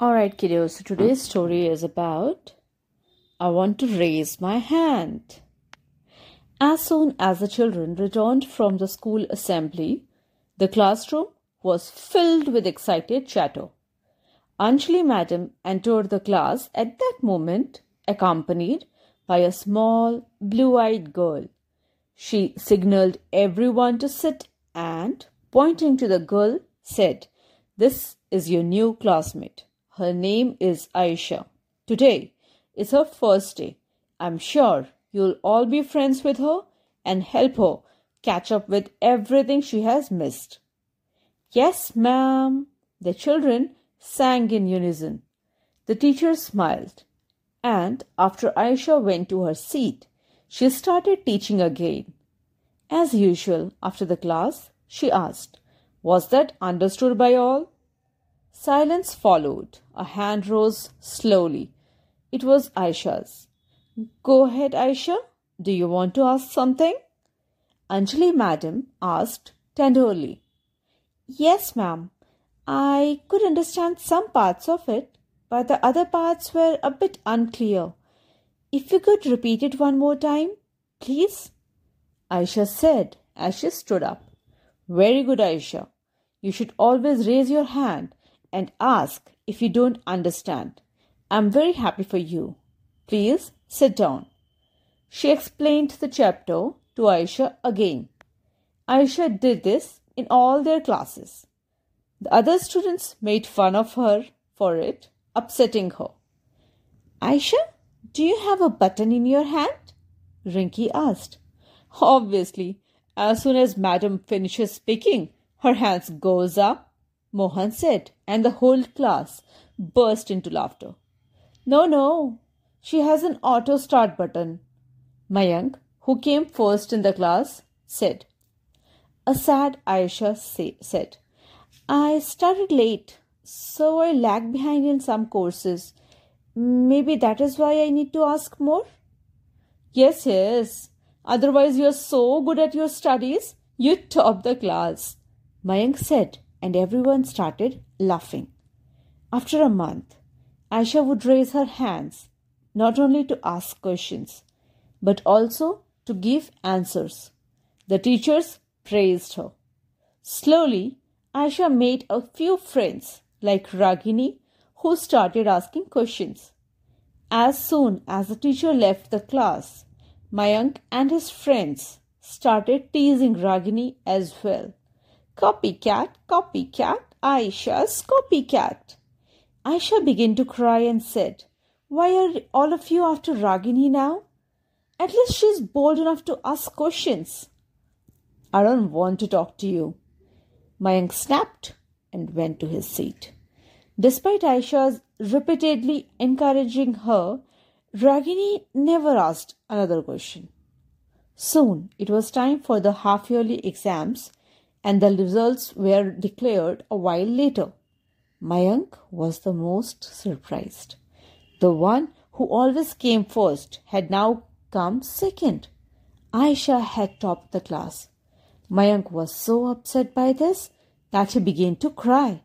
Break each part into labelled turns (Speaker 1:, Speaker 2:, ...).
Speaker 1: Alright, kiddos, so today's story is about I want to raise my hand. As soon as the children returned from the school assembly, the classroom was filled with excited chatter. Anjali Madam entered the class at that moment, accompanied by a small, blue eyed girl. She signaled everyone to sit and, pointing to the girl, said, This is your new classmate. Her name is Aisha. Today is her first day. I'm sure you'll all be friends with her and help her catch up with everything she has missed. Yes, ma'am. The children sang in unison. The teacher smiled, and after Aisha went to her seat, she started teaching again. As usual, after the class, she asked, Was that understood by all? Silence followed. A hand rose slowly. It was Aisha's. Go ahead, Aisha. Do you want to ask something? Anjali Madam asked tenderly. Yes, ma'am. I could understand some parts of it, but the other parts were a bit unclear. If you could repeat it one more time, please? Aisha said as she stood up. Very good, Aisha. You should always raise your hand and ask if you don't understand. I'm very happy for you. Please sit down. She explained the chapter to Aisha again. Aisha did this in all their classes. The other students made fun of her for it, upsetting her. Aisha, do you have a button in your hand? Rinky asked. Obviously, as soon as Madam finishes speaking, her hands goes up, Mohan said, and the whole class burst into laughter. No, no, she has an auto start button. Mayank, who came first in the class, said. A sad Aisha say, said, I started late, so I lag behind in some courses. Maybe that is why I need to ask more? Yes, yes. Otherwise, you are so good at your studies, you top the class. Mayank said, and everyone started laughing. After a month, Aisha would raise her hands not only to ask questions, but also to give answers. The teachers praised her. Slowly, Aisha made a few friends like Ragini who started asking questions. As soon as the teacher left the class, Mayank and his friends started teasing Ragini as well. Copycat, copycat, Aisha's copycat. Aisha began to cry and said, Why are all of you after Ragini now? At least she's bold enough to ask questions. I don't want to talk to you. Mayank snapped and went to his seat. Despite Aisha's repeatedly encouraging her, Ragini never asked another question. Soon it was time for the half yearly exams and the results were declared a while later. Mayank was the most surprised. The one who always came first had now come second. Aisha had topped the class. Mayank was so upset by this that he began to cry.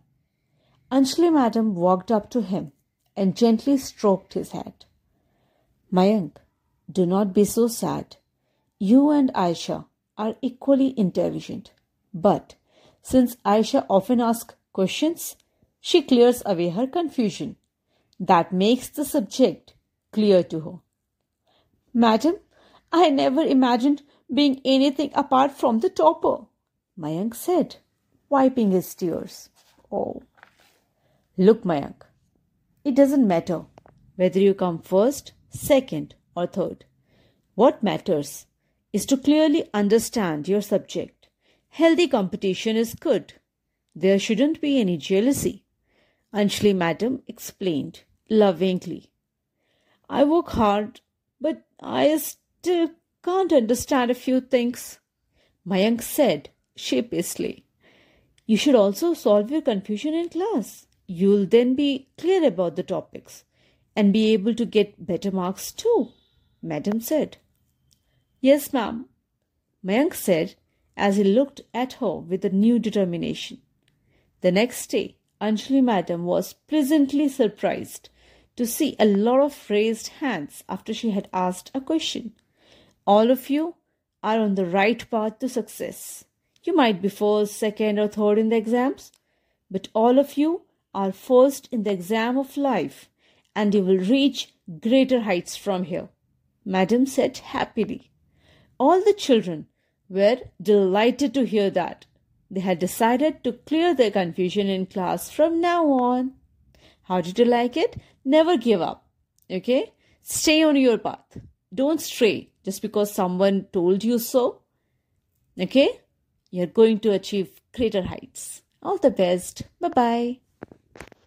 Speaker 1: Anjali Madam walked up to him and gently stroked his head. Mayank, do not be so sad. You and Aisha are equally intelligent. But since Aisha often asks questions, she clears away her confusion. That makes the subject clear to her. Madam, I never imagined being anything apart from the topper, Mayank said, wiping his tears. Oh. Look, Mayank, it doesn't matter whether you come first, second, or third. What matters is to clearly understand your subject Healthy competition is good. There shouldn't be any jealousy. Anjali Madam explained lovingly. I work hard, but I still can't understand a few things. Mayank said sheepishly. You should also solve your confusion in class. You'll then be clear about the topics and be able to get better marks too, Madam said. Yes, ma'am. Mayank said as he looked at her with a new determination. The next day, Anjali Madam was pleasantly surprised to see a lot of raised hands after she had asked a question. All of you are on the right path to success. You might be first, second, or third in the exams, but all of you are first in the exam of life and you will reach greater heights from here. Madam said happily. All the children were delighted to hear that. They had decided to clear their confusion in class from now on. How did you like it? Never give up. Okay? Stay on your path. Don't stray just because someone told you so. Okay? You're going to achieve greater heights. All the best. Bye bye.